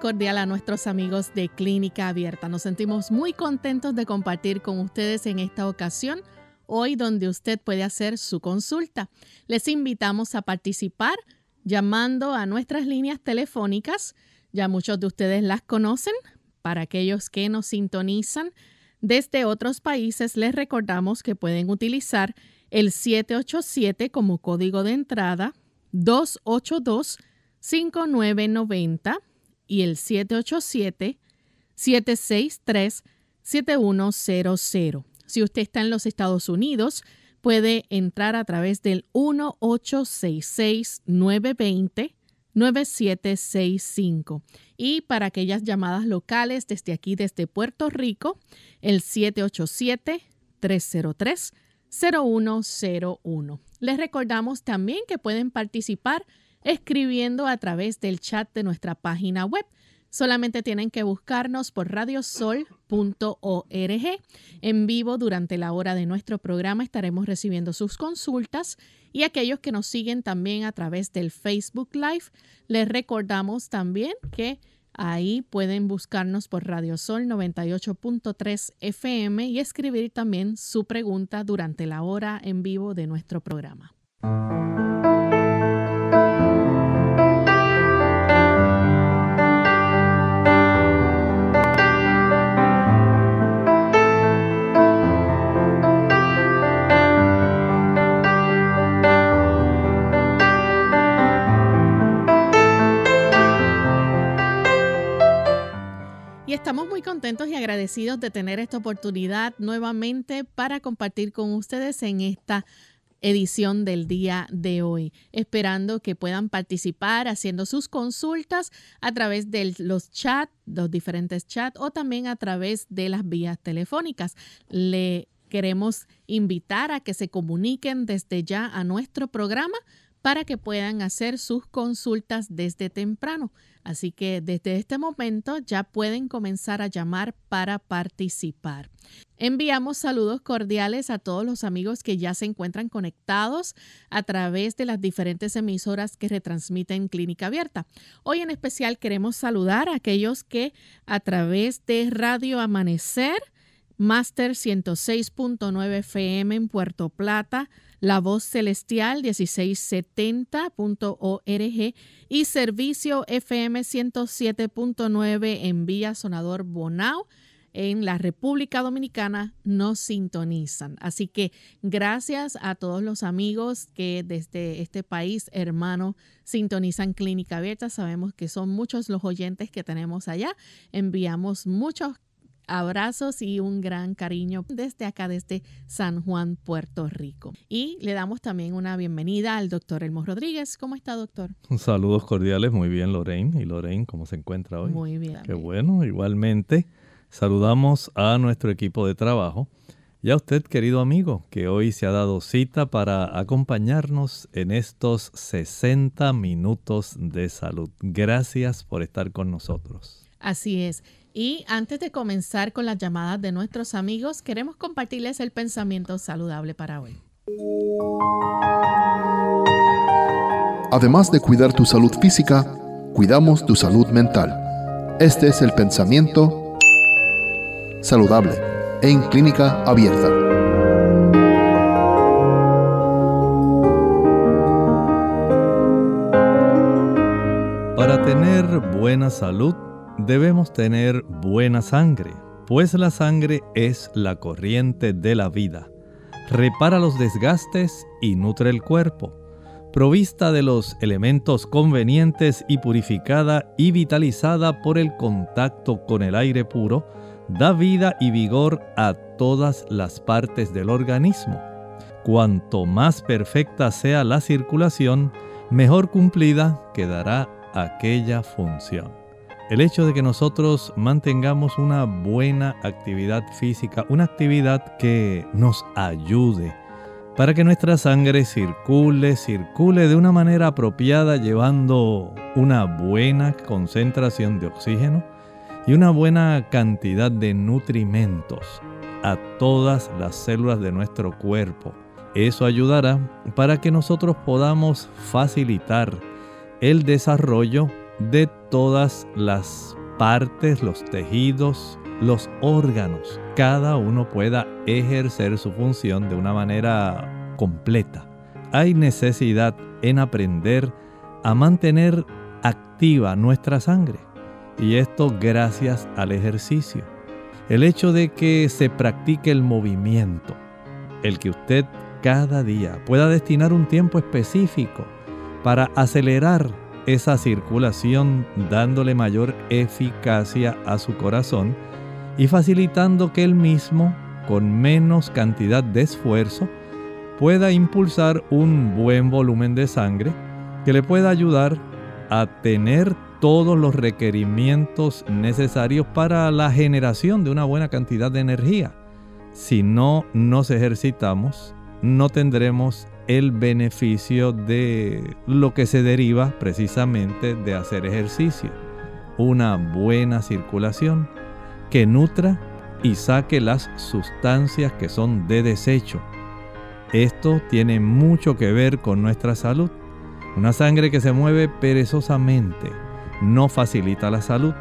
Cordial a nuestros amigos de Clínica Abierta. Nos sentimos muy contentos de compartir con ustedes en esta ocasión, hoy donde usted puede hacer su consulta. Les invitamos a participar llamando a nuestras líneas telefónicas. Ya muchos de ustedes las conocen. Para aquellos que nos sintonizan desde otros países, les recordamos que pueden utilizar el 787 como código de entrada, 282 5990 y el 787-763-7100. Si usted está en los Estados Unidos, puede entrar a través del 1866-920-9765. Y para aquellas llamadas locales desde aquí, desde Puerto Rico, el 787-303-0101. Les recordamos también que pueden participar escribiendo a través del chat de nuestra página web. Solamente tienen que buscarnos por radiosol.org. En vivo durante la hora de nuestro programa estaremos recibiendo sus consultas y aquellos que nos siguen también a través del Facebook Live, les recordamos también que ahí pueden buscarnos por Radiosol 98.3 FM y escribir también su pregunta durante la hora en vivo de nuestro programa. Estamos muy contentos y agradecidos de tener esta oportunidad nuevamente para compartir con ustedes en esta edición del día de hoy, esperando que puedan participar haciendo sus consultas a través de los chats, los diferentes chats o también a través de las vías telefónicas. Le queremos invitar a que se comuniquen desde ya a nuestro programa para que puedan hacer sus consultas desde temprano. Así que desde este momento ya pueden comenzar a llamar para participar. Enviamos saludos cordiales a todos los amigos que ya se encuentran conectados a través de las diferentes emisoras que retransmiten Clínica Abierta. Hoy en especial queremos saludar a aquellos que a través de Radio Amanecer, Master 106.9 FM en Puerto Plata, la Voz Celestial 1670.org y Servicio FM 107.9 en Vía Sonador Bonao en la República Dominicana nos sintonizan. Así que gracias a todos los amigos que desde este país hermano sintonizan Clínica Abierta. Sabemos que son muchos los oyentes que tenemos allá. Enviamos muchos abrazos y un gran cariño desde acá, desde San Juan, Puerto Rico. Y le damos también una bienvenida al doctor Elmo Rodríguez. ¿Cómo está, doctor? Saludos cordiales, muy bien, Lorraine. ¿Y Lorraine cómo se encuentra hoy? Muy bien. Qué bueno, igualmente. Saludamos a nuestro equipo de trabajo y a usted, querido amigo, que hoy se ha dado cita para acompañarnos en estos 60 minutos de salud. Gracias por estar con nosotros. Así es. Y antes de comenzar con las llamadas de nuestros amigos, queremos compartirles el pensamiento saludable para hoy. Además de cuidar tu salud física, cuidamos tu salud mental. Este es el pensamiento saludable en clínica abierta. Para tener buena salud, debemos tener buena sangre, pues la sangre es la corriente de la vida. repara los desgastes y nutre el cuerpo. Provista de los elementos convenientes y purificada y vitalizada por el contacto con el aire puro, da vida y vigor a todas las partes del organismo. Cuanto más perfecta sea la circulación, mejor cumplida quedará aquella función. El hecho de que nosotros mantengamos una buena actividad física, una actividad que nos ayude para que nuestra sangre circule, circule de una manera apropiada, llevando una buena concentración de oxígeno y una buena cantidad de nutrimentos a todas las células de nuestro cuerpo. Eso ayudará para que nosotros podamos facilitar el desarrollo de todas las partes, los tejidos, los órganos, cada uno pueda ejercer su función de una manera completa. Hay necesidad en aprender a mantener activa nuestra sangre. Y esto gracias al ejercicio. El hecho de que se practique el movimiento, el que usted cada día pueda destinar un tiempo específico para acelerar esa circulación dándole mayor eficacia a su corazón y facilitando que él mismo, con menos cantidad de esfuerzo, pueda impulsar un buen volumen de sangre que le pueda ayudar a tener todos los requerimientos necesarios para la generación de una buena cantidad de energía. Si no nos ejercitamos, no tendremos el beneficio de lo que se deriva precisamente de hacer ejercicio. Una buena circulación que nutra y saque las sustancias que son de desecho. Esto tiene mucho que ver con nuestra salud. Una sangre que se mueve perezosamente no facilita la salud.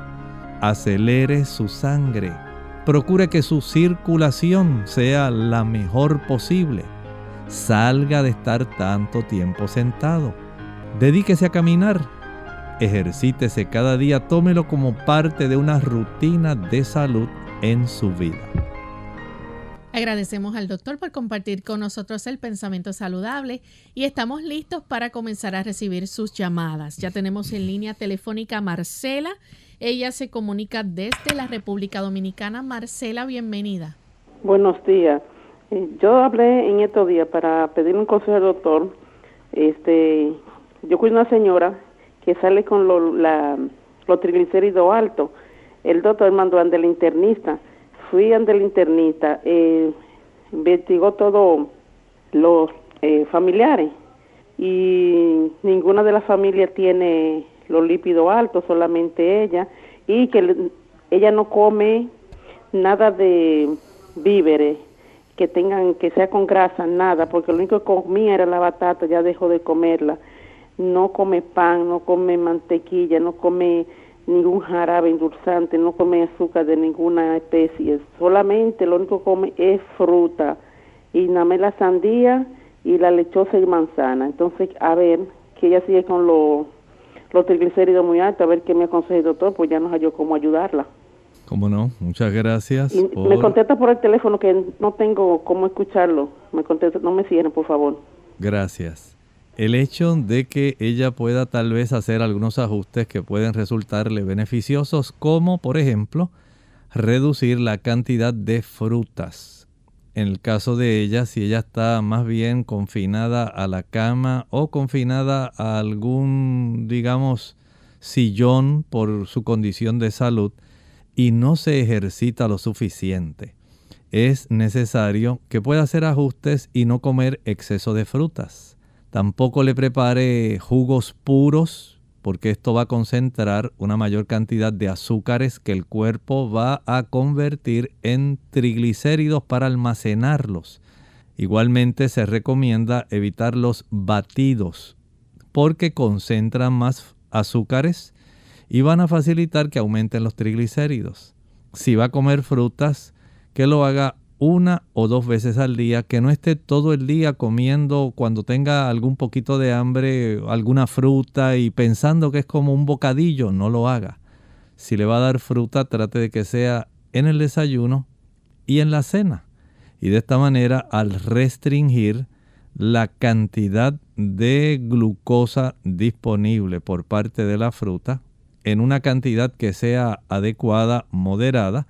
Acelere su sangre. Procure que su circulación sea la mejor posible Salga de estar tanto tiempo sentado. Dedíquese a caminar. Ejercítese cada día. Tómelo como parte de una rutina de salud en su vida. Agradecemos al doctor por compartir con nosotros el pensamiento saludable y estamos listos para comenzar a recibir sus llamadas. Ya tenemos en línea telefónica a Marcela. Ella se comunica desde la República Dominicana. Marcela, bienvenida. Buenos días. Yo hablé en estos días para pedir un consejo al doctor. Este, yo cuido una señora que sale con lo, la, los triglicéridos altos. El doctor mandó ante el internista. Fui ante el internista, eh, investigó todos los eh, familiares y ninguna de las familias tiene los lípidos altos, solamente ella, y que ella no come nada de víveres que tengan, que sea con grasa, nada, porque lo único que comía era la batata, ya dejó de comerla. No come pan, no come mantequilla, no come ningún jarabe endulzante, no come azúcar de ninguna especie, solamente lo único que come es fruta y nada más la sandía y la lechosa y manzana. Entonces, a ver, que ella sigue con los los triglicéridos muy altos, a ver qué me aconseja el doctor, pues ya nos halló cómo ayudarla. ¿Cómo no? Muchas gracias. Me contesta por el teléfono que no tengo cómo escucharlo. Me contesta, no me cierren, por favor. Gracias. El hecho de que ella pueda tal vez hacer algunos ajustes que pueden resultarle beneficiosos, como por ejemplo reducir la cantidad de frutas. En el caso de ella, si ella está más bien confinada a la cama o confinada a algún, digamos, sillón por su condición de salud, y no se ejercita lo suficiente, es necesario que pueda hacer ajustes y no comer exceso de frutas. Tampoco le prepare jugos puros porque esto va a concentrar una mayor cantidad de azúcares que el cuerpo va a convertir en triglicéridos para almacenarlos. Igualmente se recomienda evitar los batidos porque concentran más azúcares y van a facilitar que aumenten los triglicéridos. Si va a comer frutas, que lo haga una o dos veces al día, que no esté todo el día comiendo cuando tenga algún poquito de hambre, alguna fruta y pensando que es como un bocadillo, no lo haga. Si le va a dar fruta, trate de que sea en el desayuno y en la cena. Y de esta manera, al restringir la cantidad de glucosa disponible por parte de la fruta en una cantidad que sea adecuada, moderada,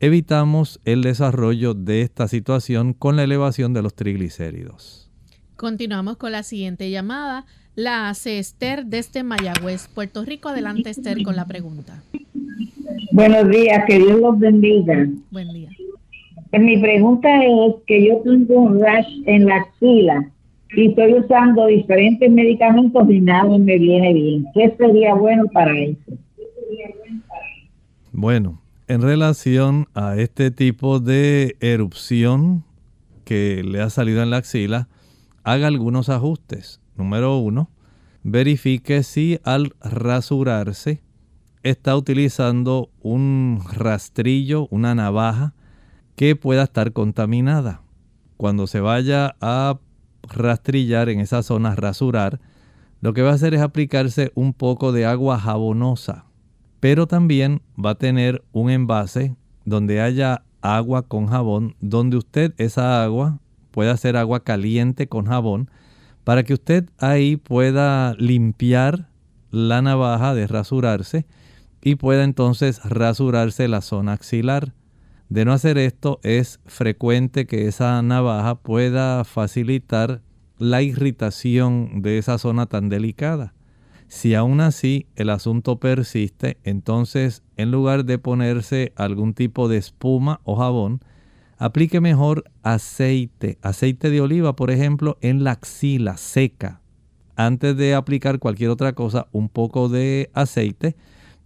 evitamos el desarrollo de esta situación con la elevación de los triglicéridos. Continuamos con la siguiente llamada. La hace Esther desde Mayagüez, Puerto Rico. Adelante, Esther, con la pregunta. Buenos días, que Dios los bendiga. Buen día. Mi pregunta es que yo tengo un rash en la axila y estoy usando diferentes medicamentos y nada me viene bien. ¿Qué sería bueno para eso? Bueno, en relación a este tipo de erupción que le ha salido en la axila, haga algunos ajustes. Número uno, verifique si al rasurarse está utilizando un rastrillo, una navaja que pueda estar contaminada. Cuando se vaya a rastrillar en esa zona, rasurar, lo que va a hacer es aplicarse un poco de agua jabonosa, pero también va a tener un envase donde haya agua con jabón, donde usted esa agua pueda hacer agua caliente con jabón, para que usted ahí pueda limpiar la navaja de rasurarse y pueda entonces rasurarse la zona axilar. De no hacer esto, es frecuente que esa navaja pueda facilitar la irritación de esa zona tan delicada. Si aún así el asunto persiste, entonces en lugar de ponerse algún tipo de espuma o jabón, aplique mejor aceite, aceite de oliva, por ejemplo, en la axila seca. Antes de aplicar cualquier otra cosa, un poco de aceite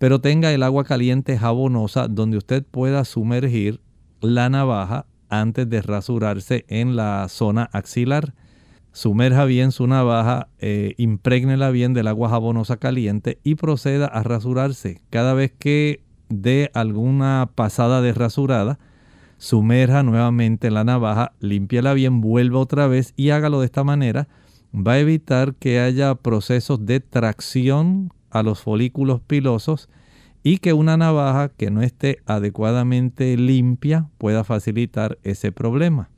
pero tenga el agua caliente jabonosa donde usted pueda sumergir la navaja antes de rasurarse en la zona axilar. Sumerja bien su navaja, eh, imprégnela bien del agua jabonosa caliente y proceda a rasurarse. Cada vez que dé alguna pasada de rasurada, sumerja nuevamente la navaja, limpiela bien, vuelva otra vez y hágalo de esta manera. Va a evitar que haya procesos de tracción a los folículos pilosos y que una navaja que no esté adecuadamente limpia pueda facilitar ese problema.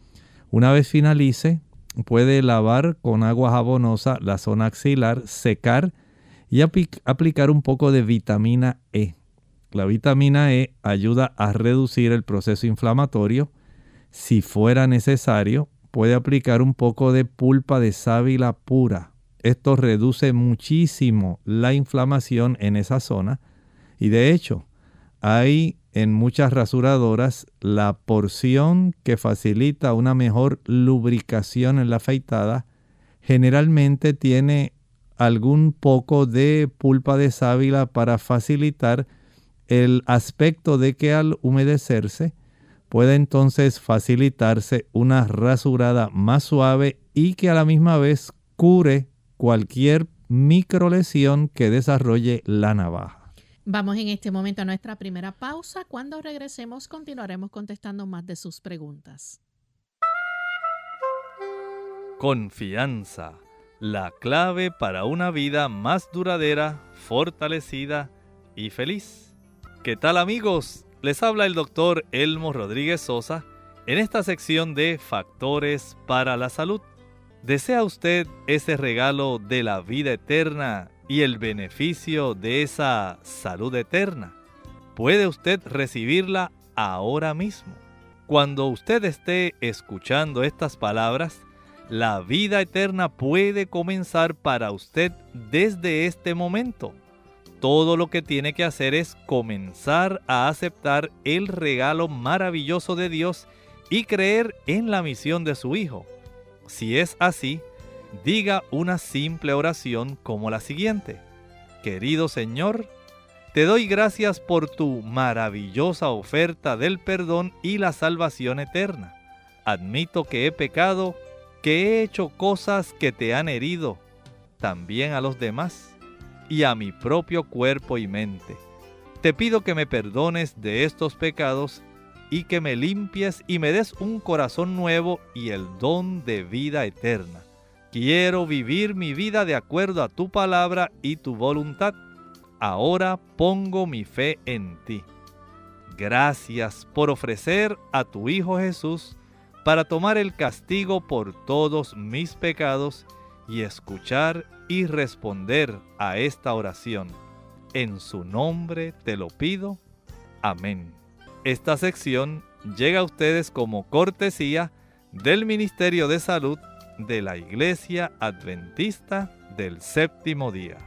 Una vez finalice, puede lavar con agua jabonosa la zona axilar, secar y aplicar un poco de vitamina E. La vitamina E ayuda a reducir el proceso inflamatorio. Si fuera necesario, puede aplicar un poco de pulpa de sábila pura esto reduce muchísimo la inflamación en esa zona. Y de hecho hay en muchas rasuradoras la porción que facilita una mejor lubricación en la afeitada. Generalmente tiene algún poco de pulpa de sábila para facilitar el aspecto de que al humedecerse puede entonces facilitarse una rasurada más suave y que a la misma vez cure cualquier microlesión que desarrolle la navaja. Vamos en este momento a nuestra primera pausa. Cuando regresemos continuaremos contestando más de sus preguntas. Confianza, la clave para una vida más duradera, fortalecida y feliz. ¿Qué tal amigos? Les habla el doctor Elmo Rodríguez Sosa en esta sección de Factores para la Salud. ¿Desea usted ese regalo de la vida eterna y el beneficio de esa salud eterna? Puede usted recibirla ahora mismo. Cuando usted esté escuchando estas palabras, la vida eterna puede comenzar para usted desde este momento. Todo lo que tiene que hacer es comenzar a aceptar el regalo maravilloso de Dios y creer en la misión de su Hijo. Si es así, diga una simple oración como la siguiente. Querido Señor, te doy gracias por tu maravillosa oferta del perdón y la salvación eterna. Admito que he pecado, que he hecho cosas que te han herido, también a los demás y a mi propio cuerpo y mente. Te pido que me perdones de estos pecados y que me limpies y me des un corazón nuevo y el don de vida eterna. Quiero vivir mi vida de acuerdo a tu palabra y tu voluntad. Ahora pongo mi fe en ti. Gracias por ofrecer a tu Hijo Jesús para tomar el castigo por todos mis pecados y escuchar y responder a esta oración. En su nombre te lo pido. Amén. Esta sección llega a ustedes como cortesía del Ministerio de Salud de la Iglesia Adventista del Séptimo Día.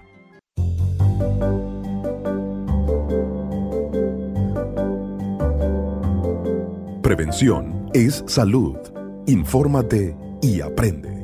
Prevención es salud. Infórmate y aprende.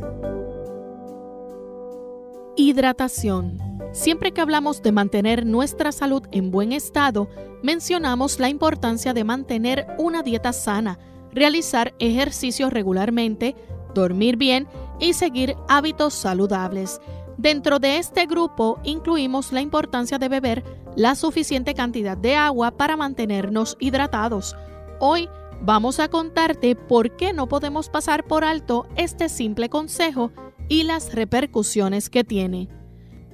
Hidratación. Siempre que hablamos de mantener nuestra salud en buen estado, mencionamos la importancia de mantener una dieta sana, realizar ejercicios regularmente, dormir bien y seguir hábitos saludables. Dentro de este grupo incluimos la importancia de beber la suficiente cantidad de agua para mantenernos hidratados. Hoy vamos a contarte por qué no podemos pasar por alto este simple consejo y las repercusiones que tiene.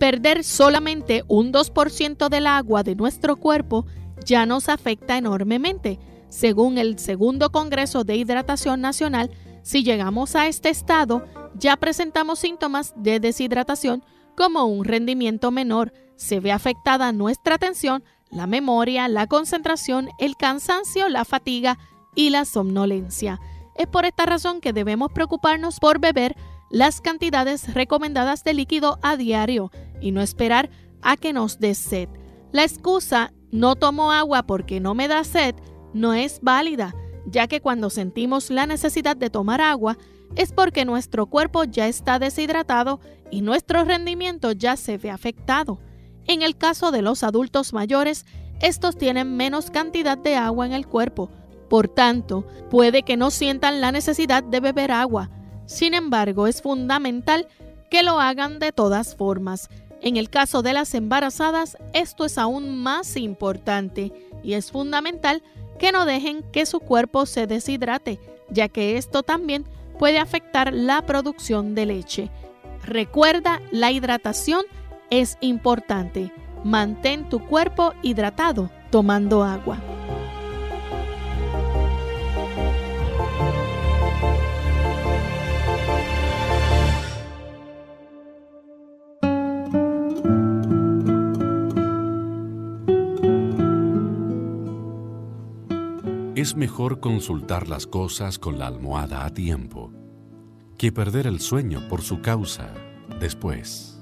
Perder solamente un 2% del agua de nuestro cuerpo ya nos afecta enormemente. Según el segundo Congreso de Hidratación Nacional, si llegamos a este estado, ya presentamos síntomas de deshidratación como un rendimiento menor. Se ve afectada nuestra atención, la memoria, la concentración, el cansancio, la fatiga y la somnolencia. Es por esta razón que debemos preocuparnos por beber las cantidades recomendadas de líquido a diario y no esperar a que nos dé sed. La excusa no tomo agua porque no me da sed no es válida, ya que cuando sentimos la necesidad de tomar agua es porque nuestro cuerpo ya está deshidratado y nuestro rendimiento ya se ve afectado. En el caso de los adultos mayores, estos tienen menos cantidad de agua en el cuerpo, por tanto, puede que no sientan la necesidad de beber agua. Sin embargo, es fundamental que lo hagan de todas formas. En el caso de las embarazadas, esto es aún más importante y es fundamental que no dejen que su cuerpo se deshidrate, ya que esto también puede afectar la producción de leche. Recuerda, la hidratación es importante. Mantén tu cuerpo hidratado tomando agua. Es mejor consultar las cosas con la almohada a tiempo que perder el sueño por su causa después.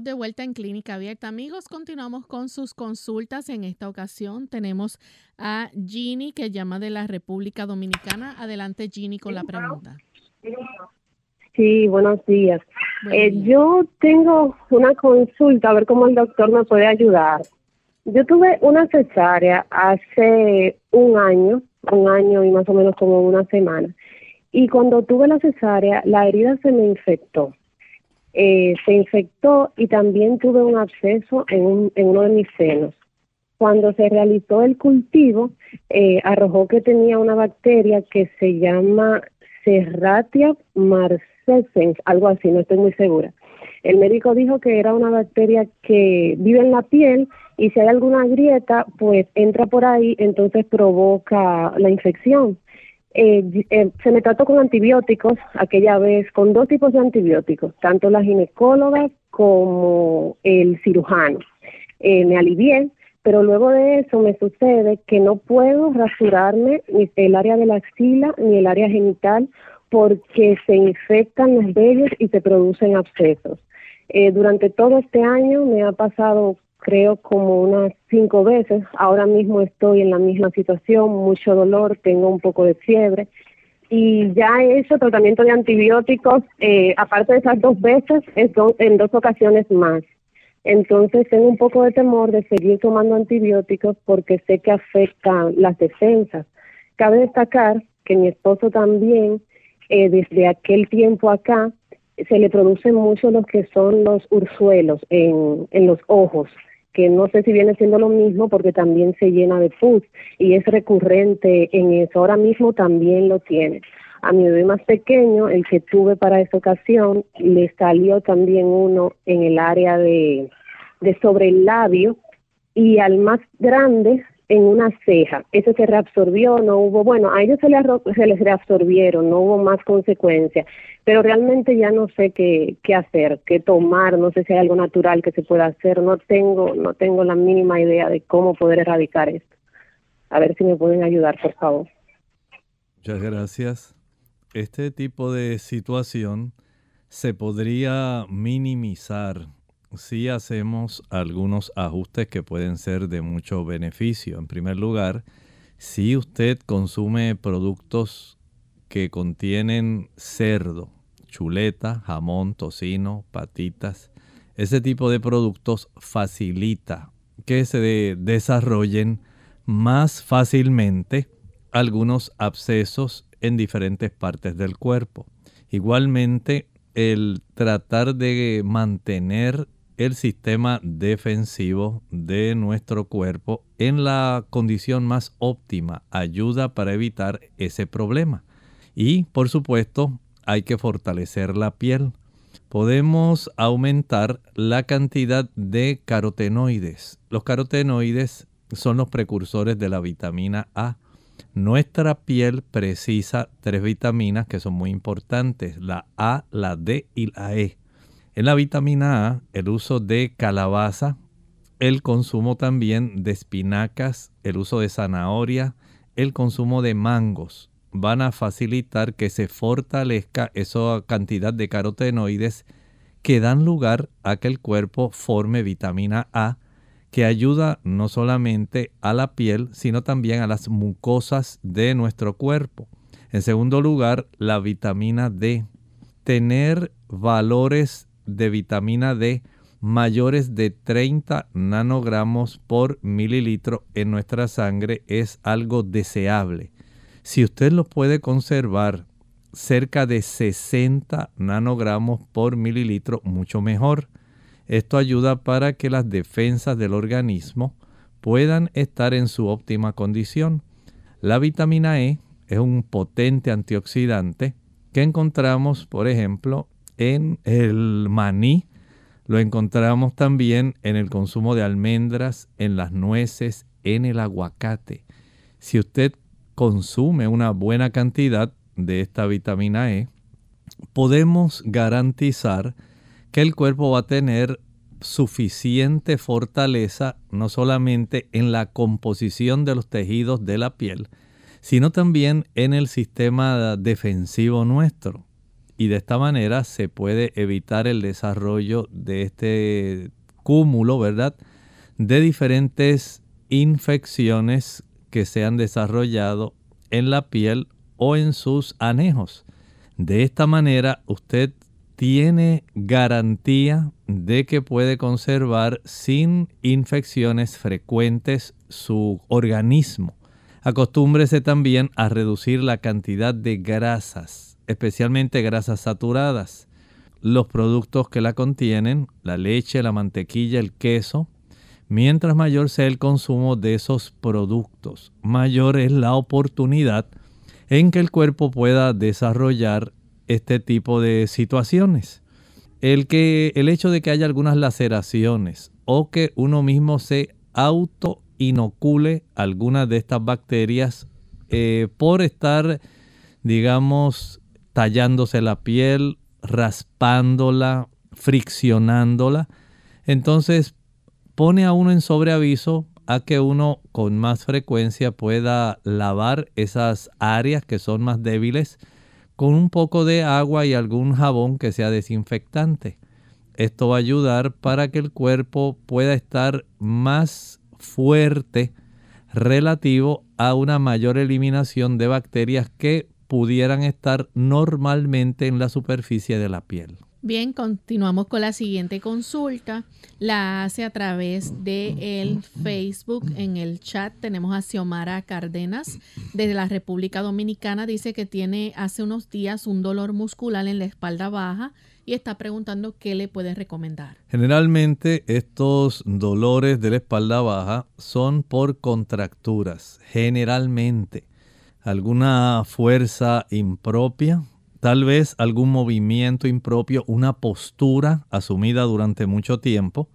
Estamos de vuelta en Clínica Abierta. Amigos, continuamos con sus consultas. En esta ocasión tenemos a Ginny que llama de la República Dominicana. Adelante, Ginny, con la pregunta. Sí, buenos días. Buen Eh, día. yo tengo una consulta, a ver cómo el doctor me puede ayudar. Yo tuve una cesárea hace un año, un año y más o menos como una semana. Y cuando tuve la cesárea, la herida se me infectó. Eh, se infectó y también tuve un absceso en, un, en uno de mis senos. Cuando se realizó el cultivo, eh, arrojó que tenía una bacteria que se llama Serratia marcescens, algo así, no estoy muy segura. El médico dijo que era una bacteria que vive en la piel y si hay alguna grieta, pues entra por ahí, entonces provoca la infección. Eh, eh, se me trató con antibióticos aquella vez, con dos tipos de antibióticos, tanto la ginecóloga como el cirujano. Eh, me alivié, pero luego de eso me sucede que no puedo rasurarme ni el área de la axila ni el área genital porque se infectan los vellos y se producen abscesos. Eh, durante todo este año me ha pasado creo como unas cinco veces. Ahora mismo estoy en la misma situación, mucho dolor, tengo un poco de fiebre y ya he hecho tratamiento de antibióticos, eh, aparte de esas dos veces, en dos ocasiones más. Entonces tengo un poco de temor de seguir tomando antibióticos porque sé que afectan las defensas. Cabe destacar que mi esposo también, eh, desde aquel tiempo acá, se le producen mucho lo que son los ursuelos en, en los ojos que no sé si viene siendo lo mismo porque también se llena de pus y es recurrente en eso. Ahora mismo también lo tiene. A mi bebé más pequeño, el que tuve para esa ocasión, le salió también uno en el área de, de sobre el labio y al más grande en una ceja. Ese se reabsorbió, no hubo, bueno, a ellos se les, se les reabsorbieron, no hubo más consecuencias, pero realmente ya no sé qué, qué hacer, qué tomar, no sé si hay algo natural que se pueda hacer, no tengo, no tengo la mínima idea de cómo poder erradicar esto. A ver si me pueden ayudar, por favor. Muchas gracias. Este tipo de situación se podría minimizar si hacemos algunos ajustes que pueden ser de mucho beneficio. En primer lugar, si usted consume productos que contienen cerdo, chuleta, jamón, tocino, patitas, ese tipo de productos facilita que se desarrollen más fácilmente algunos abscesos en diferentes partes del cuerpo. Igualmente, el tratar de mantener el sistema defensivo de nuestro cuerpo en la condición más óptima ayuda para evitar ese problema. Y por supuesto hay que fortalecer la piel. Podemos aumentar la cantidad de carotenoides. Los carotenoides son los precursores de la vitamina A. Nuestra piel precisa tres vitaminas que son muy importantes, la A, la D y la E. En la vitamina A, el uso de calabaza, el consumo también de espinacas, el uso de zanahoria, el consumo de mangos van a facilitar que se fortalezca esa cantidad de carotenoides que dan lugar a que el cuerpo forme vitamina A, que ayuda no solamente a la piel, sino también a las mucosas de nuestro cuerpo. En segundo lugar, la vitamina D. Tener valores de vitamina D mayores de 30 nanogramos por mililitro en nuestra sangre es algo deseable. Si usted lo puede conservar cerca de 60 nanogramos por mililitro, mucho mejor. Esto ayuda para que las defensas del organismo puedan estar en su óptima condición. La vitamina E es un potente antioxidante que encontramos, por ejemplo, en el maní, lo encontramos también en el consumo de almendras, en las nueces, en el aguacate. Si usted consume una buena cantidad de esta vitamina E, podemos garantizar que el cuerpo va a tener suficiente fortaleza no solamente en la composición de los tejidos de la piel, sino también en el sistema defensivo nuestro y de esta manera se puede evitar el desarrollo de este cúmulo, ¿verdad? De diferentes infecciones que se han desarrollado en la piel o en sus anejos. De esta manera usted tiene garantía de que puede conservar sin infecciones frecuentes su organismo. Acostúmbrese también a reducir la cantidad de grasas especialmente grasas saturadas. Los productos que la contienen, la leche, la mantequilla, el queso, mientras mayor sea el consumo de esos productos, mayor es la oportunidad en que el cuerpo pueda desarrollar este tipo de situaciones. El, que, el hecho de que haya algunas laceraciones o que uno mismo se auto inocule algunas de estas bacterias eh, por estar, digamos, tallándose la piel, raspándola, friccionándola. Entonces pone a uno en sobreaviso a que uno con más frecuencia pueda lavar esas áreas que son más débiles con un poco de agua y algún jabón que sea desinfectante. Esto va a ayudar para que el cuerpo pueda estar más fuerte relativo a una mayor eliminación de bacterias que pudieran estar normalmente en la superficie de la piel. Bien, continuamos con la siguiente consulta. La hace a través de el Facebook en el chat. Tenemos a Xiomara Cárdenas desde la República Dominicana. Dice que tiene hace unos días un dolor muscular en la espalda baja y está preguntando qué le puede recomendar. Generalmente estos dolores de la espalda baja son por contracturas. Generalmente alguna fuerza impropia tal vez algún movimiento impropio, una postura asumida durante mucho tiempo,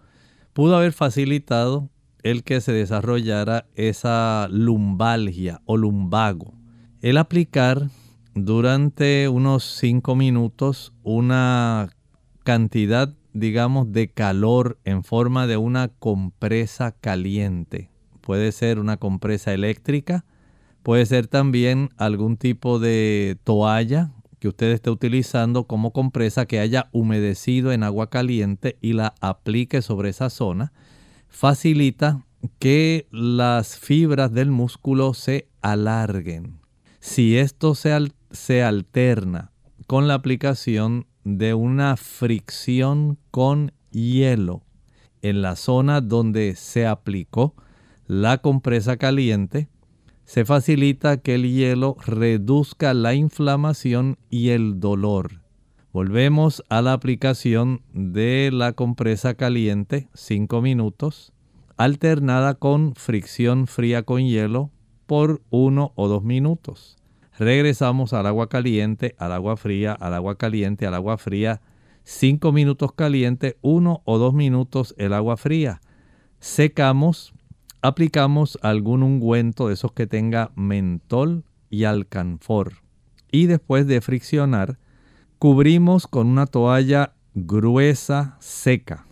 pudo haber facilitado el que se desarrollara esa lumbalgia o lumbago. El aplicar durante unos 5 minutos una cantidad, digamos, de calor en forma de una compresa caliente. Puede ser una compresa eléctrica, puede ser también algún tipo de toalla que usted esté utilizando como compresa que haya humedecido en agua caliente y la aplique sobre esa zona, facilita que las fibras del músculo se alarguen. Si esto se, se alterna con la aplicación de una fricción con hielo en la zona donde se aplicó la compresa caliente, se facilita que el hielo reduzca la inflamación y el dolor. Volvemos a la aplicación de la compresa caliente 5 minutos, alternada con fricción fría con hielo por 1 o 2 minutos. Regresamos al agua caliente, al agua fría, al agua caliente, al agua fría. 5 minutos caliente, 1 o 2 minutos el agua fría. Secamos aplicamos algún ungüento de esos que tenga mentol y alcanfor. Y después de friccionar, cubrimos con una toalla gruesa seca.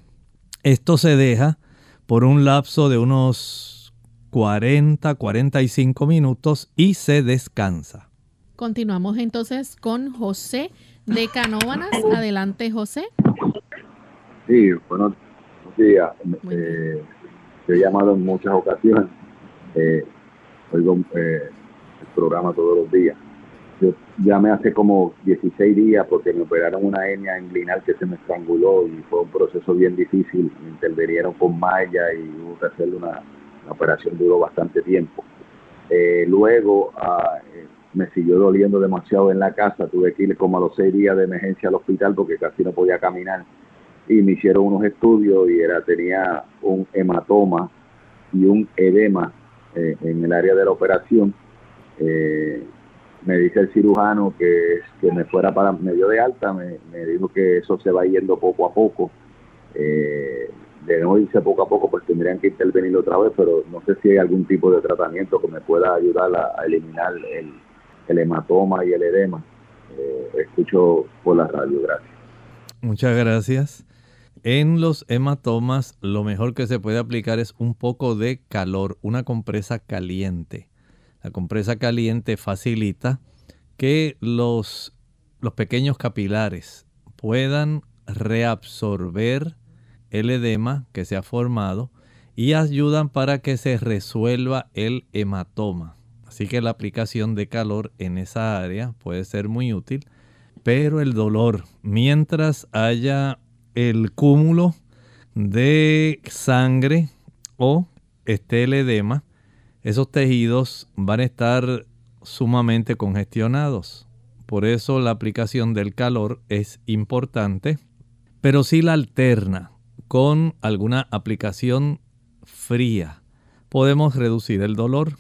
Esto se deja por un lapso de unos 40-45 minutos y se descansa. Continuamos entonces con José de Canóvanas. Adelante, José. Sí, buenos días. Eh, yo he llamado en muchas ocasiones, eh, oigo eh, el programa todos los días. Yo llamé hace como 16 días porque me operaron una hernia inguinal que se me estranguló y fue un proceso bien difícil. Me intervinieron con malla y hubo que hacerle una, operación, duró bastante tiempo. Eh, luego ah, me siguió doliendo demasiado en la casa, tuve que ir como a los seis días de emergencia al hospital porque casi no podía caminar y me hicieron unos estudios y era tenía un hematoma y un edema eh, en el área de la operación. Eh, me dice el cirujano que, que me fuera para medio de alta, me, dijo que eso se va yendo poco a poco. Eh, de no irse poco a poco, pues tendrían que intervenir otra vez, pero no sé si hay algún tipo de tratamiento que me pueda ayudar a, eliminar el, el, hematoma y el edema. escucho por la radio, gracias. Muchas gracias. En los hematomas lo mejor que se puede aplicar es un poco de calor, una compresa caliente. La compresa caliente facilita que los, los pequeños capilares puedan reabsorber el edema que se ha formado y ayudan para que se resuelva el hematoma. Así que la aplicación de calor en esa área puede ser muy útil, pero el dolor, mientras haya el cúmulo de sangre o este edema, esos tejidos van a estar sumamente congestionados. Por eso la aplicación del calor es importante, pero si la alterna con alguna aplicación fría, podemos reducir el dolor.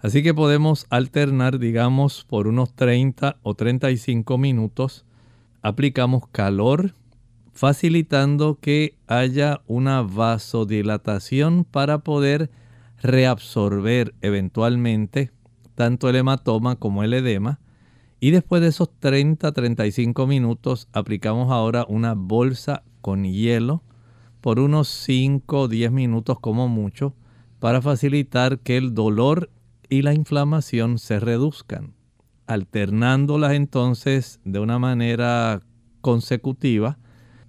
Así que podemos alternar, digamos, por unos 30 o 35 minutos, aplicamos calor facilitando que haya una vasodilatación para poder reabsorber eventualmente tanto el hematoma como el edema. Y después de esos 30-35 minutos aplicamos ahora una bolsa con hielo por unos 5 o 10 minutos como mucho para facilitar que el dolor y la inflamación se reduzcan, alternándolas entonces de una manera consecutiva,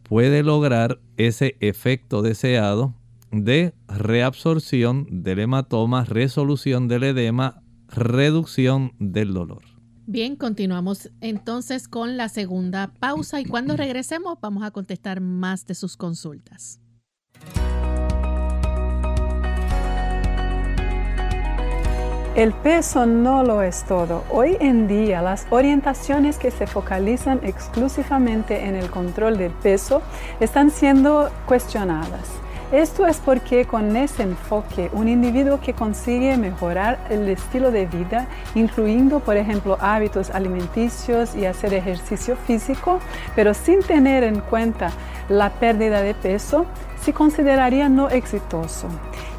puede lograr ese efecto deseado de reabsorción del hematoma, resolución del edema, reducción del dolor. Bien, continuamos entonces con la segunda pausa y cuando regresemos vamos a contestar más de sus consultas. El peso no lo es todo. Hoy en día las orientaciones que se focalizan exclusivamente en el control del peso están siendo cuestionadas. Esto es porque con ese enfoque un individuo que consigue mejorar el estilo de vida, incluyendo por ejemplo hábitos alimenticios y hacer ejercicio físico, pero sin tener en cuenta la pérdida de peso, se consideraría no exitoso.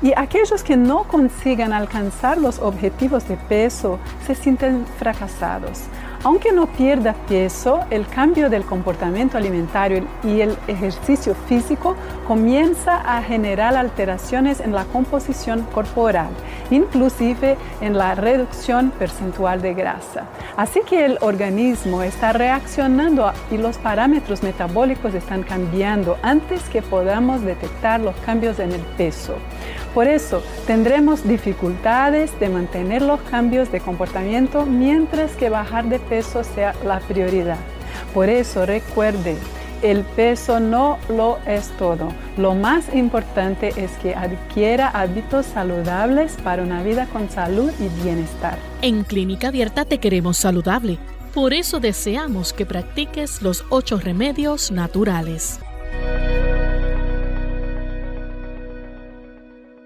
Y aquellos que no consigan alcanzar los objetivos de peso se sienten fracasados. Aunque no pierda peso, el cambio del comportamiento alimentario y el ejercicio físico comienza a generar alteraciones en la composición corporal, inclusive en la reducción percentual de grasa. Así que el organismo está reaccionando y los parámetros metabólicos están cambiando antes que podamos detectar los cambios en el peso. Por eso tendremos dificultades de mantener los cambios de comportamiento mientras que bajar de peso sea la prioridad. Por eso recuerde, el peso no lo es todo. Lo más importante es que adquiera hábitos saludables para una vida con salud y bienestar. En Clínica Abierta te queremos saludable. Por eso deseamos que practiques los ocho remedios naturales.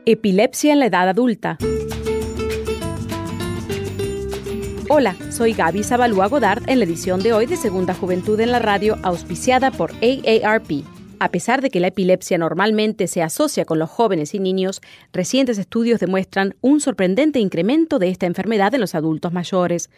Epilepsia en la edad adulta. Hola, soy Gaby Zabalúa Godard en la edición de hoy de Segunda Juventud en la Radio, auspiciada por AARP. A pesar de que la epilepsia normalmente se asocia con los jóvenes y niños, recientes estudios demuestran un sorprendente incremento de esta enfermedad en los adultos mayores.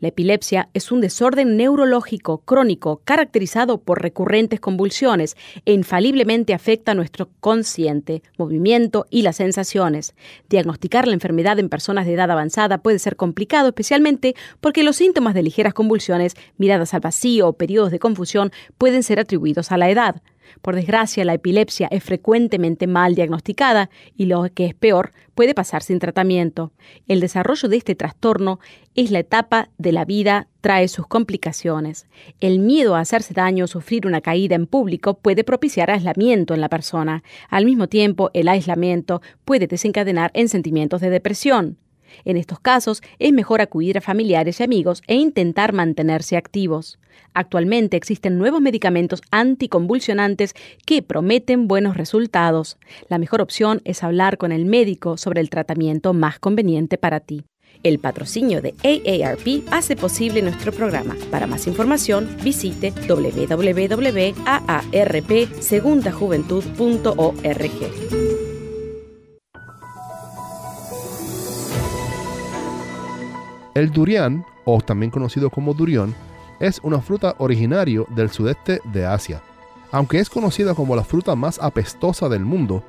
La epilepsia es un desorden neurológico crónico caracterizado por recurrentes convulsiones e infaliblemente afecta a nuestro consciente, movimiento y las sensaciones. Diagnosticar la enfermedad en personas de edad avanzada puede ser complicado, especialmente porque los síntomas de ligeras convulsiones, miradas al vacío o periodos de confusión pueden ser atribuidos a la edad. Por desgracia, la epilepsia es frecuentemente mal diagnosticada y lo que es peor, puede pasar sin tratamiento. El desarrollo de este trastorno es la etapa de la vida, trae sus complicaciones. El miedo a hacerse daño o sufrir una caída en público puede propiciar aislamiento en la persona. Al mismo tiempo, el aislamiento puede desencadenar en sentimientos de depresión. En estos casos es mejor acudir a familiares y amigos e intentar mantenerse activos. Actualmente existen nuevos medicamentos anticonvulsionantes que prometen buenos resultados. La mejor opción es hablar con el médico sobre el tratamiento más conveniente para ti. El patrocinio de AARP hace posible nuestro programa. Para más información, visite www.aarpsegundajuventud.org. El durian, o también conocido como durión, es una fruta originario del sudeste de Asia. Aunque es conocida como la fruta más apestosa del mundo,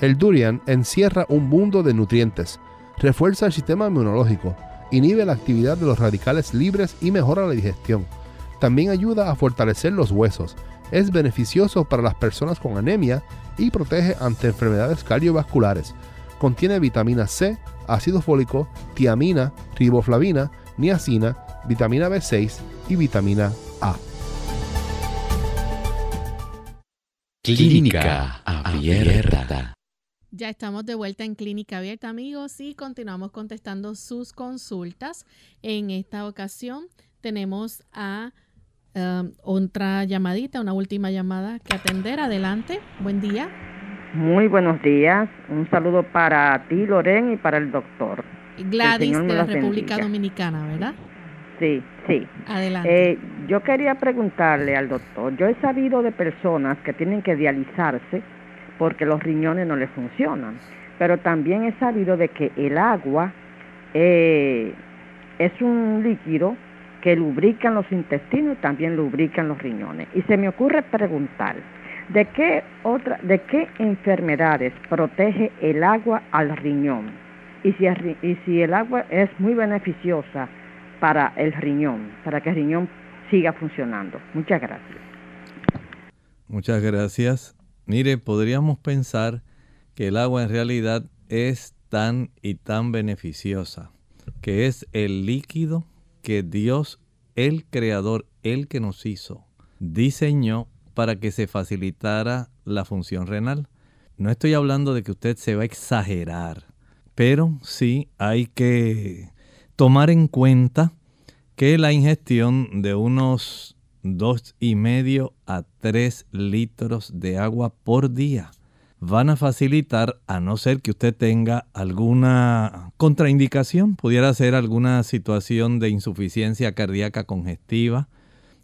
el durian encierra un mundo de nutrientes, refuerza el sistema inmunológico, inhibe la actividad de los radicales libres y mejora la digestión. También ayuda a fortalecer los huesos, es beneficioso para las personas con anemia y protege ante enfermedades cardiovasculares. Contiene vitamina C, ácido fólico, tiamina, riboflavina, niacina, vitamina B6 y vitamina A. Clínica Abierta. Ya estamos de vuelta en Clínica Abierta, amigos, y continuamos contestando sus consultas. En esta ocasión tenemos a um, otra llamadita, una última llamada que atender. Adelante, buen día. Muy buenos días. Un saludo para ti, Loren, y para el doctor. Gladys de la República Dominicana, ¿verdad? Sí, sí. Adelante. Eh, yo quería preguntarle al doctor, yo he sabido de personas que tienen que dializarse porque los riñones no les funcionan, pero también he sabido de que el agua eh, es un líquido que lubrican los intestinos y también lubrican los riñones. Y se me ocurre preguntar, ¿De qué, otra, ¿De qué enfermedades protege el agua al riñón? Y si, y si el agua es muy beneficiosa para el riñón, para que el riñón siga funcionando. Muchas gracias. Muchas gracias. Mire, podríamos pensar que el agua en realidad es tan y tan beneficiosa, que es el líquido que Dios, el Creador, el que nos hizo, diseñó para que se facilitara la función renal. No estoy hablando de que usted se va a exagerar, pero sí hay que tomar en cuenta que la ingestión de unos dos y medio a 3 litros de agua por día van a facilitar, a no ser que usted tenga alguna contraindicación, pudiera ser alguna situación de insuficiencia cardíaca congestiva,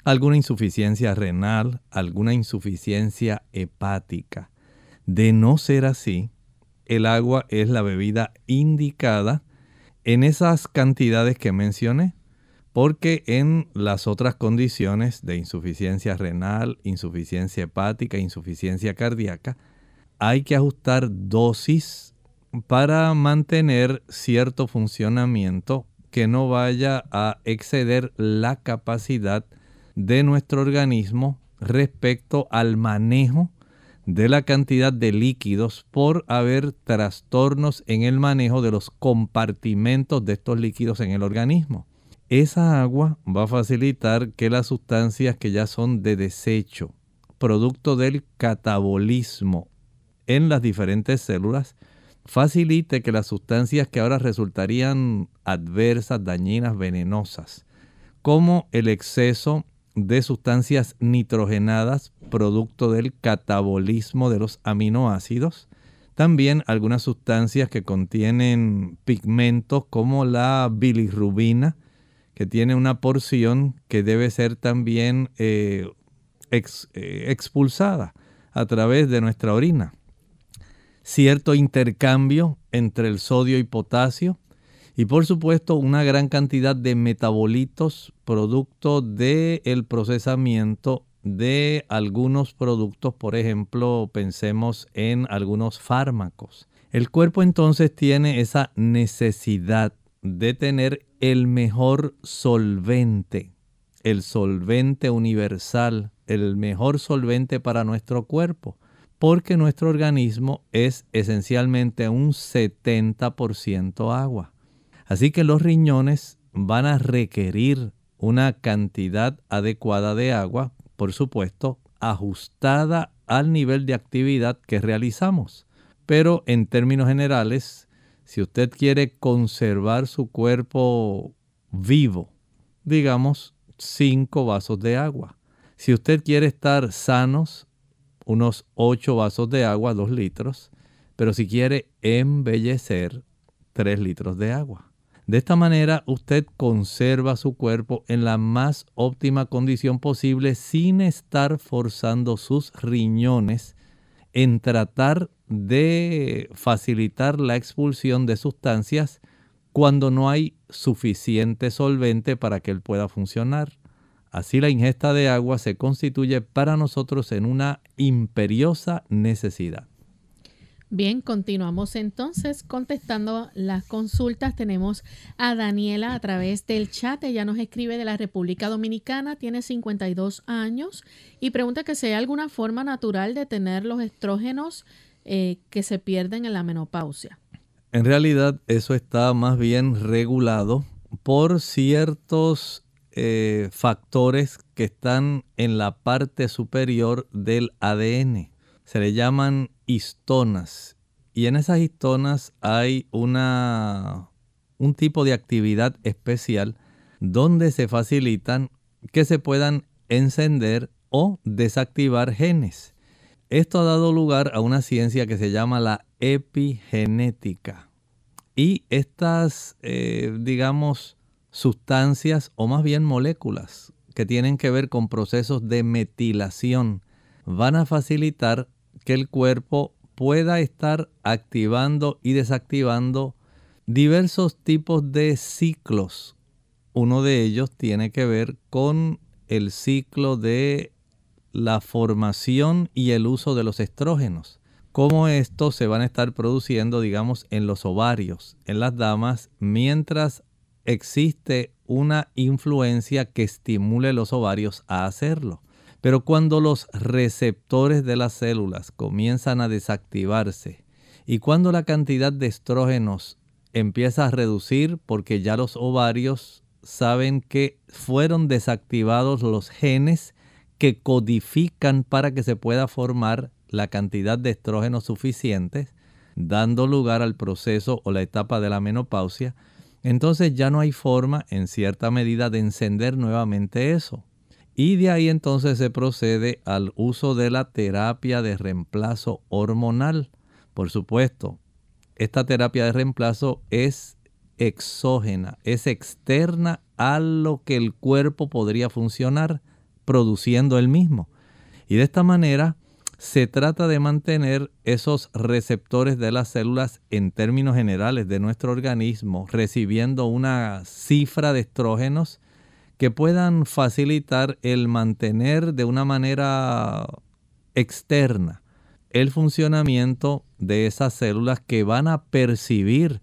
alguna insuficiencia renal, alguna insuficiencia hepática. De no ser así, el agua es la bebida indicada en esas cantidades que mencioné, porque en las otras condiciones de insuficiencia renal, insuficiencia hepática, insuficiencia cardíaca, hay que ajustar dosis para mantener cierto funcionamiento que no vaya a exceder la capacidad de nuestro organismo respecto al manejo de la cantidad de líquidos por haber trastornos en el manejo de los compartimentos de estos líquidos en el organismo. Esa agua va a facilitar que las sustancias que ya son de desecho, producto del catabolismo en las diferentes células facilite que las sustancias que ahora resultarían adversas, dañinas, venenosas, como el exceso de sustancias nitrogenadas producto del catabolismo de los aminoácidos, también algunas sustancias que contienen pigmentos como la bilirrubina, que tiene una porción que debe ser también eh, eh, expulsada a través de nuestra orina. Cierto intercambio entre el sodio y potasio y por supuesto una gran cantidad de metabolitos producto del procesamiento de algunos productos, por ejemplo, pensemos en algunos fármacos. El cuerpo entonces tiene esa necesidad de tener el mejor solvente, el solvente universal, el mejor solvente para nuestro cuerpo porque nuestro organismo es esencialmente un 70% agua. Así que los riñones van a requerir una cantidad adecuada de agua, por supuesto, ajustada al nivel de actividad que realizamos. Pero en términos generales, si usted quiere conservar su cuerpo vivo, digamos 5 vasos de agua. Si usted quiere estar sanos, unos 8 vasos de agua, 2 litros, pero si quiere embellecer, 3 litros de agua. De esta manera usted conserva su cuerpo en la más óptima condición posible sin estar forzando sus riñones en tratar de facilitar la expulsión de sustancias cuando no hay suficiente solvente para que él pueda funcionar. Así la ingesta de agua se constituye para nosotros en una imperiosa necesidad. Bien, continuamos entonces contestando las consultas. Tenemos a Daniela a través del chat. Ella nos escribe de la República Dominicana, tiene 52 años y pregunta que si hay alguna forma natural de tener los estrógenos eh, que se pierden en la menopausia. En realidad eso está más bien regulado por ciertos eh, factores que están en la parte superior del ADN. Se le llaman histonas. Y en esas histonas hay una, un tipo de actividad especial donde se facilitan que se puedan encender o desactivar genes. Esto ha dado lugar a una ciencia que se llama la epigenética. Y estas, eh, digamos, sustancias o más bien moléculas que tienen que ver con procesos de metilación van a facilitar que el cuerpo pueda estar activando y desactivando diversos tipos de ciclos. Uno de ellos tiene que ver con el ciclo de la formación y el uso de los estrógenos. Cómo estos se van a estar produciendo, digamos, en los ovarios, en las damas, mientras existe una influencia que estimule los ovarios a hacerlo. Pero cuando los receptores de las células comienzan a desactivarse y cuando la cantidad de estrógenos empieza a reducir porque ya los ovarios saben que fueron desactivados los genes que codifican para que se pueda formar la cantidad de estrógenos suficientes, dando lugar al proceso o la etapa de la menopausia, entonces ya no hay forma en cierta medida de encender nuevamente eso. Y de ahí entonces se procede al uso de la terapia de reemplazo hormonal. Por supuesto, esta terapia de reemplazo es exógena, es externa a lo que el cuerpo podría funcionar produciendo el mismo. Y de esta manera se trata de mantener esos receptores de las células en términos generales de nuestro organismo recibiendo una cifra de estrógenos que puedan facilitar el mantener de una manera externa el funcionamiento de esas células que van a percibir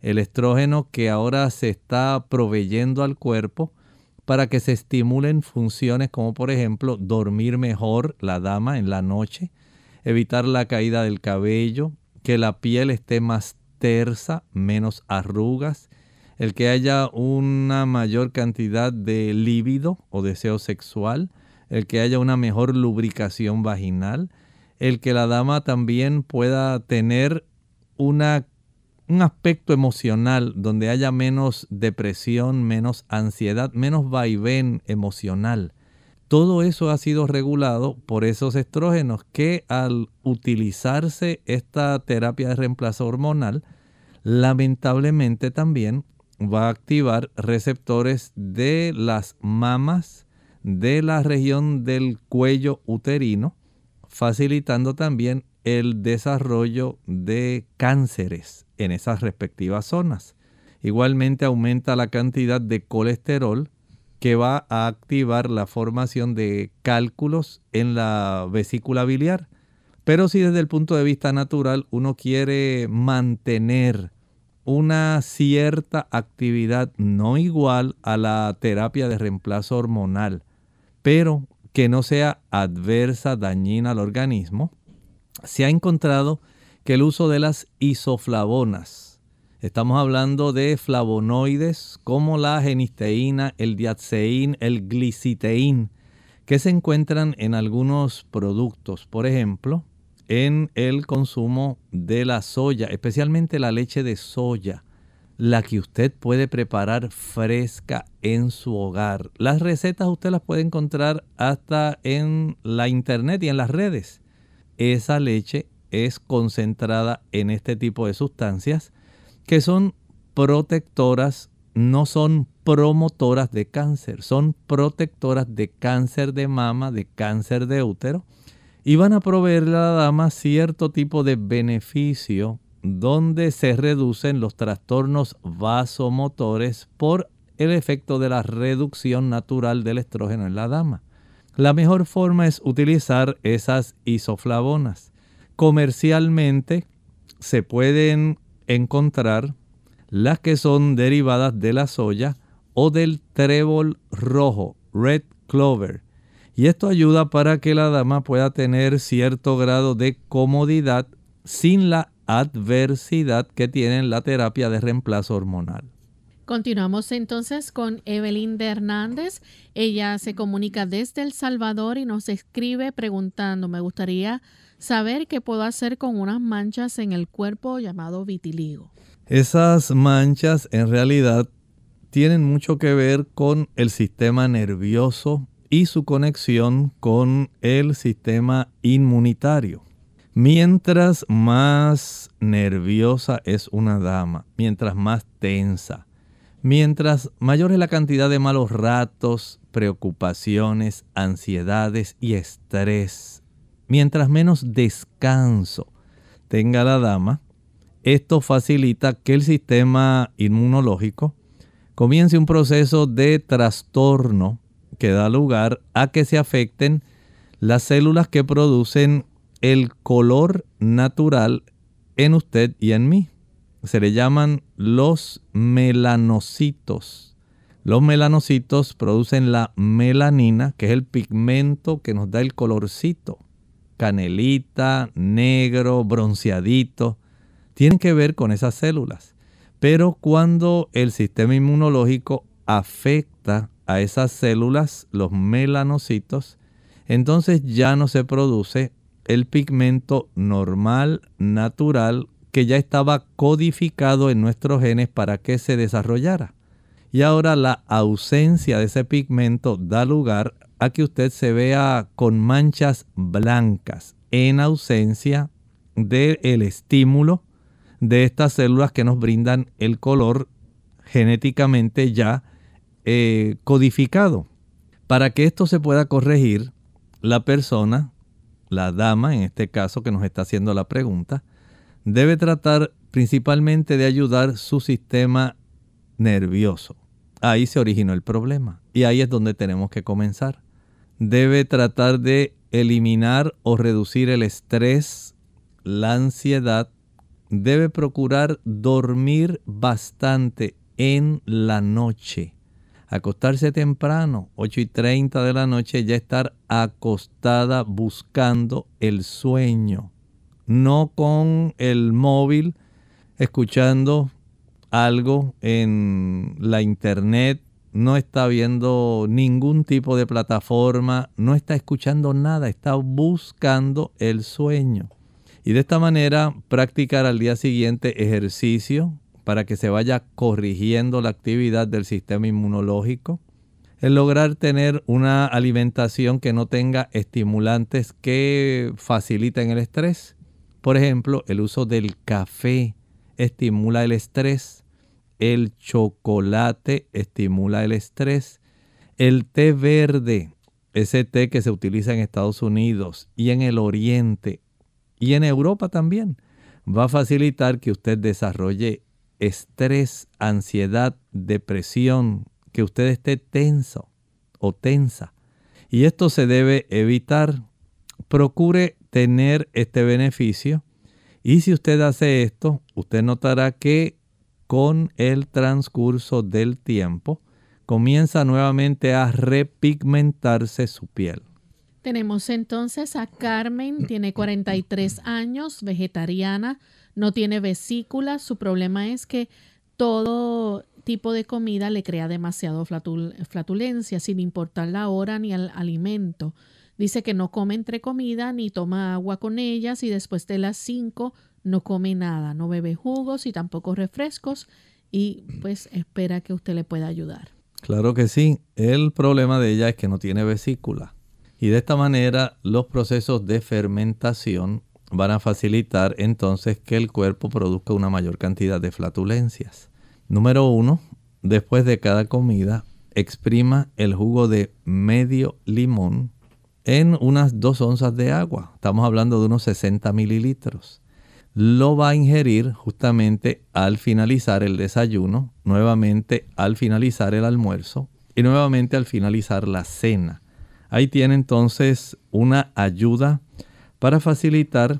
el estrógeno que ahora se está proveyendo al cuerpo para que se estimulen funciones como por ejemplo dormir mejor la dama en la noche, evitar la caída del cabello, que la piel esté más tersa, menos arrugas, el que haya una mayor cantidad de líbido o deseo sexual, el que haya una mejor lubricación vaginal, el que la dama también pueda tener una, un aspecto emocional donde haya menos depresión, menos ansiedad, menos vaivén emocional. Todo eso ha sido regulado por esos estrógenos que al utilizarse esta terapia de reemplazo hormonal, lamentablemente también va a activar receptores de las mamas, de la región del cuello uterino, facilitando también el desarrollo de cánceres en esas respectivas zonas. Igualmente aumenta la cantidad de colesterol que va a activar la formación de cálculos en la vesícula biliar. Pero si desde el punto de vista natural uno quiere mantener una cierta actividad no igual a la terapia de reemplazo hormonal, pero que no sea adversa, dañina al organismo, se ha encontrado que el uso de las isoflavonas, estamos hablando de flavonoides como la genisteína, el diaceín, el gliciteín, que se encuentran en algunos productos, por ejemplo, en el consumo de la soya, especialmente la leche de soya, la que usted puede preparar fresca en su hogar. Las recetas usted las puede encontrar hasta en la internet y en las redes. Esa leche es concentrada en este tipo de sustancias que son protectoras, no son promotoras de cáncer, son protectoras de cáncer de mama, de cáncer de útero y van a proveerle a la dama cierto tipo de beneficio donde se reducen los trastornos vasomotores por el efecto de la reducción natural del estrógeno en la dama. La mejor forma es utilizar esas isoflavonas. Comercialmente se pueden encontrar las que son derivadas de la soya o del trébol rojo, red clover, y esto ayuda para que la dama pueda tener cierto grado de comodidad sin la adversidad que tiene la terapia de reemplazo hormonal. Continuamos entonces con Evelyn de Hernández. Ella se comunica desde El Salvador y nos escribe preguntando, me gustaría saber qué puedo hacer con unas manchas en el cuerpo llamado vitiligo. Esas manchas en realidad tienen mucho que ver con el sistema nervioso y su conexión con el sistema inmunitario. Mientras más nerviosa es una dama, mientras más tensa, mientras mayor es la cantidad de malos ratos, preocupaciones, ansiedades y estrés, mientras menos descanso tenga la dama, esto facilita que el sistema inmunológico comience un proceso de trastorno que da lugar a que se afecten las células que producen el color natural en usted y en mí. Se le llaman los melanocitos. Los melanocitos producen la melanina, que es el pigmento que nos da el colorcito. Canelita, negro, bronceadito. Tienen que ver con esas células. Pero cuando el sistema inmunológico afecta a esas células, los melanocitos, entonces ya no se produce el pigmento normal, natural, que ya estaba codificado en nuestros genes para que se desarrollara. Y ahora la ausencia de ese pigmento da lugar a que usted se vea con manchas blancas en ausencia del estímulo de estas células que nos brindan el color genéticamente ya eh, codificado. Para que esto se pueda corregir, la persona, la dama en este caso que nos está haciendo la pregunta, debe tratar principalmente de ayudar su sistema nervioso. Ahí se originó el problema y ahí es donde tenemos que comenzar. Debe tratar de eliminar o reducir el estrés, la ansiedad. Debe procurar dormir bastante en la noche. Acostarse temprano, 8 y 30 de la noche, ya estar acostada buscando el sueño no con el móvil, escuchando algo en la internet, no está viendo ningún tipo de plataforma, no está escuchando nada, está buscando el sueño. Y de esta manera practicar al día siguiente ejercicio para que se vaya corrigiendo la actividad del sistema inmunológico. El lograr tener una alimentación que no tenga estimulantes que faciliten el estrés. Por ejemplo, el uso del café estimula el estrés, el chocolate estimula el estrés, el té verde, ese té que se utiliza en Estados Unidos y en el Oriente y en Europa también, va a facilitar que usted desarrolle estrés, ansiedad, depresión, que usted esté tenso o tensa. Y esto se debe evitar. Procure tener este beneficio. Y si usted hace esto, usted notará que con el transcurso del tiempo comienza nuevamente a repigmentarse su piel. Tenemos entonces a Carmen, tiene 43 años, vegetariana, no tiene vesícula. Su problema es que todo tipo de comida le crea demasiado flatulencia, sin importar la hora ni el alimento. Dice que no come entre comida ni toma agua con ellas y después de las 5 no come nada, no bebe jugos y tampoco refrescos y pues espera que usted le pueda ayudar. Claro que sí, el problema de ella es que no tiene vesícula y de esta manera los procesos de fermentación van a facilitar entonces que el cuerpo produzca una mayor cantidad de flatulencias. Número uno, después de cada comida, exprima el jugo de medio limón en unas dos onzas de agua. Estamos hablando de unos 60 mililitros. Lo va a ingerir justamente al finalizar el desayuno, nuevamente al finalizar el almuerzo y nuevamente al finalizar la cena. Ahí tiene entonces una ayuda para facilitar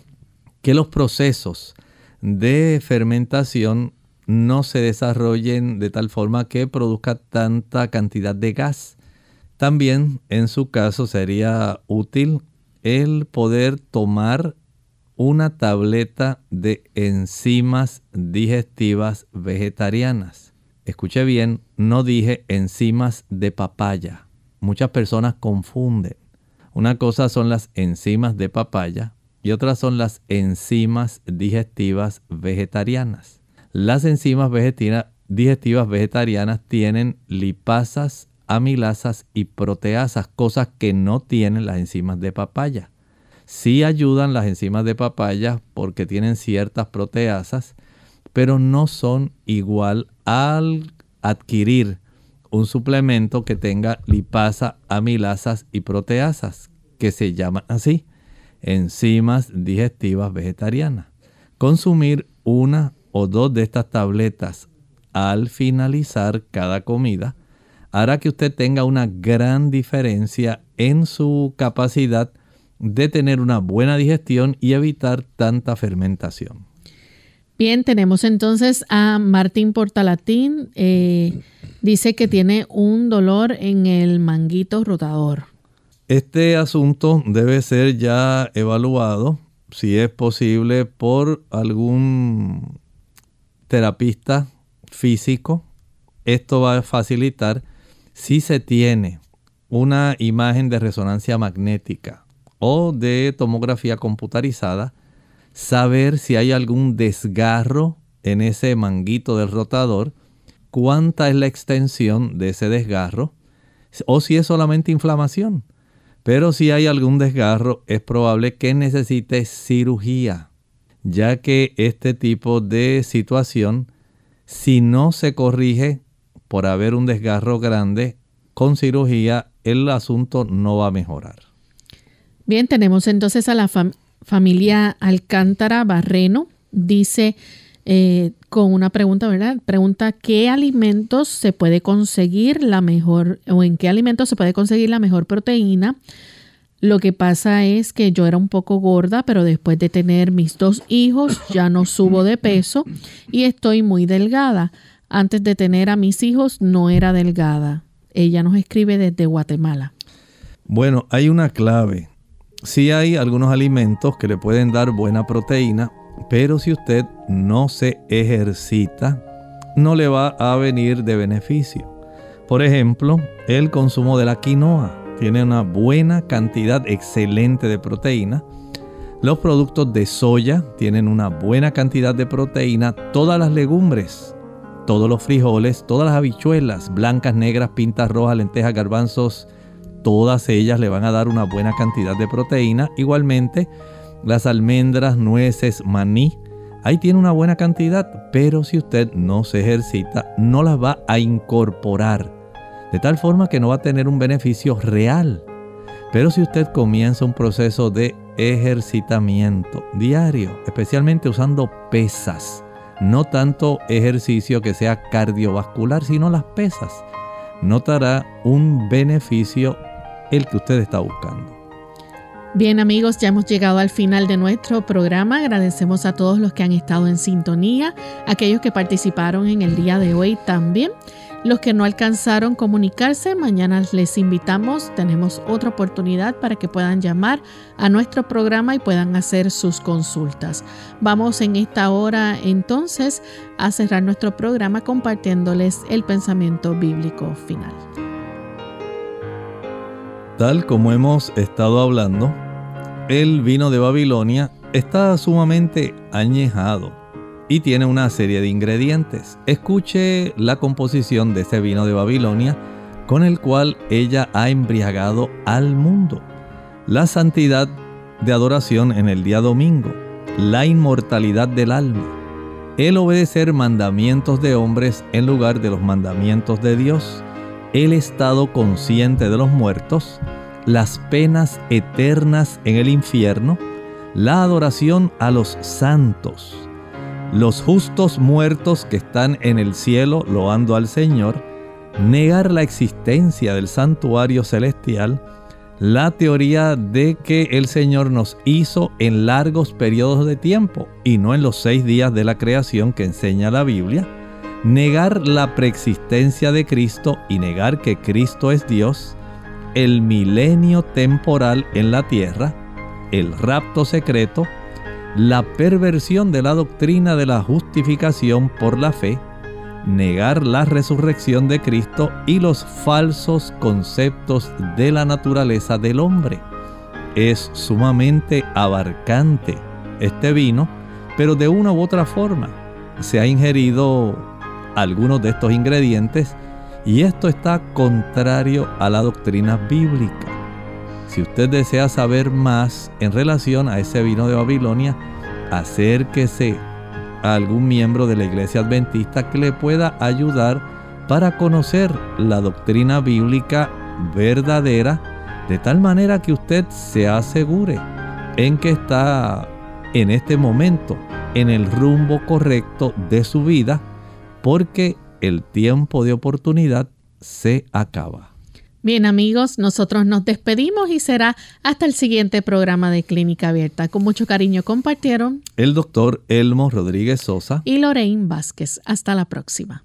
que los procesos de fermentación no se desarrollen de tal forma que produzca tanta cantidad de gas también en su caso sería útil el poder tomar una tableta de enzimas digestivas vegetarianas. Escuche bien, no dije enzimas de papaya. Muchas personas confunden. Una cosa son las enzimas de papaya y otra son las enzimas digestivas vegetarianas. Las enzimas digestivas vegetarianas tienen lipasas amilasas y proteasas, cosas que no tienen las enzimas de papaya. Sí ayudan las enzimas de papaya porque tienen ciertas proteasas, pero no son igual al adquirir un suplemento que tenga lipasa, amilasas y proteasas, que se llaman así, enzimas digestivas vegetarianas. Consumir una o dos de estas tabletas al finalizar cada comida hará que usted tenga una gran diferencia en su capacidad de tener una buena digestión y evitar tanta fermentación. Bien, tenemos entonces a Martín Portalatín. Eh, dice que tiene un dolor en el manguito rotador. Este asunto debe ser ya evaluado, si es posible, por algún terapista físico. Esto va a facilitar si se tiene una imagen de resonancia magnética o de tomografía computarizada saber si hay algún desgarro en ese manguito del rotador, cuánta es la extensión de ese desgarro, o si es solamente inflamación. Pero si hay algún desgarro, es probable que necesite cirugía, ya que este tipo de situación, si no se corrige por haber un desgarro grande, con cirugía el asunto no va a mejorar. Bien, tenemos entonces a la, familia Alcántara Barreno dice eh, con una pregunta, ¿verdad? Pregunta, ¿qué alimentos se puede conseguir la mejor, o en qué alimentos se puede conseguir la mejor proteína? Lo que pasa es que yo era un poco gorda, pero después de tener mis dos hijos ya no subo de peso y estoy muy delgada. Antes de tener a mis hijos no era delgada. Ella nos escribe desde Guatemala. Bueno, hay una clave sí hay algunos alimentos que le pueden dar buena proteína, pero si usted no se ejercita, no le va a venir de beneficio. Por ejemplo, el consumo de la quinoa tiene una buena cantidad excelente de proteína. Los productos de soya tienen una buena cantidad de proteína. Todas las legumbres, todos los frijoles, todas las habichuelas, blancas, negras, pintas rojas, lentejas, garbanzos, todas ellas le van a dar una buena cantidad de proteína. Igualmente, las almendras, nueces, maní, ahí tiene una buena cantidad, pero si usted no se ejercita, no las va a incorporar. De tal forma que no va a tener un beneficio real. Pero si usted comienza un proceso de ejercitamiento diario, especialmente usando pesas, no tanto ejercicio que sea cardiovascular, sino las pesas, notará un beneficio el que usted está buscando. Bien amigos, ya hemos llegado al final de nuestro programa. Agradecemos a todos los que han estado en sintonía, aquellos que participaron en el día de hoy también. Los que no alcanzaron comunicarse, mañana les invitamos, tenemos otra oportunidad para que puedan llamar a nuestro programa y puedan hacer sus consultas. Vamos en esta hora entonces a cerrar nuestro programa compartiéndoles el pensamiento bíblico final. Tal como hemos estado hablando, el vino de Babilonia está sumamente añejado y tiene una serie de ingredientes. Escuche la composición de ese vino de Babilonia con el cual ella ha embriagado al mundo. La santidad de adoración en el día domingo, la inmortalidad del alma, el obedecer mandamientos de hombres en lugar de los mandamientos de Dios, el estado consciente de los muertos, las penas eternas en el infierno, la adoración a los santos, los justos muertos que están en el cielo loando al Señor, negar la existencia del santuario celestial, la teoría de que el Señor nos hizo en largos periodos de tiempo y no en los seis días de la creación que enseña la Biblia, negar la preexistencia de Cristo y negar que Cristo es Dios, el milenio temporal en la tierra, el rapto secreto, la perversión de la doctrina de la justificación por la fe, negar la resurrección de Cristo y los falsos conceptos de la naturaleza del hombre. Es sumamente abarcante este vino, pero de una u otra forma se ha ingerido algunos de estos ingredientes y esto está contrario a la doctrina bíblica. Si usted desea saber más en relación a ese vino de Babilonia, acérquese a algún miembro de la iglesia adventista que le pueda ayudar para conocer la doctrina bíblica verdadera, de tal manera que usted se asegure en que está en este momento en el rumbo correcto de su vida porque el tiempo de oportunidad se acaba. Bien amigos, nosotros nos despedimos y será hasta el siguiente programa de Clínica Abierta. Con mucho cariño compartieron el doctor Elmo Rodríguez Sosa y Lorraine Vázquez. Hasta la próxima.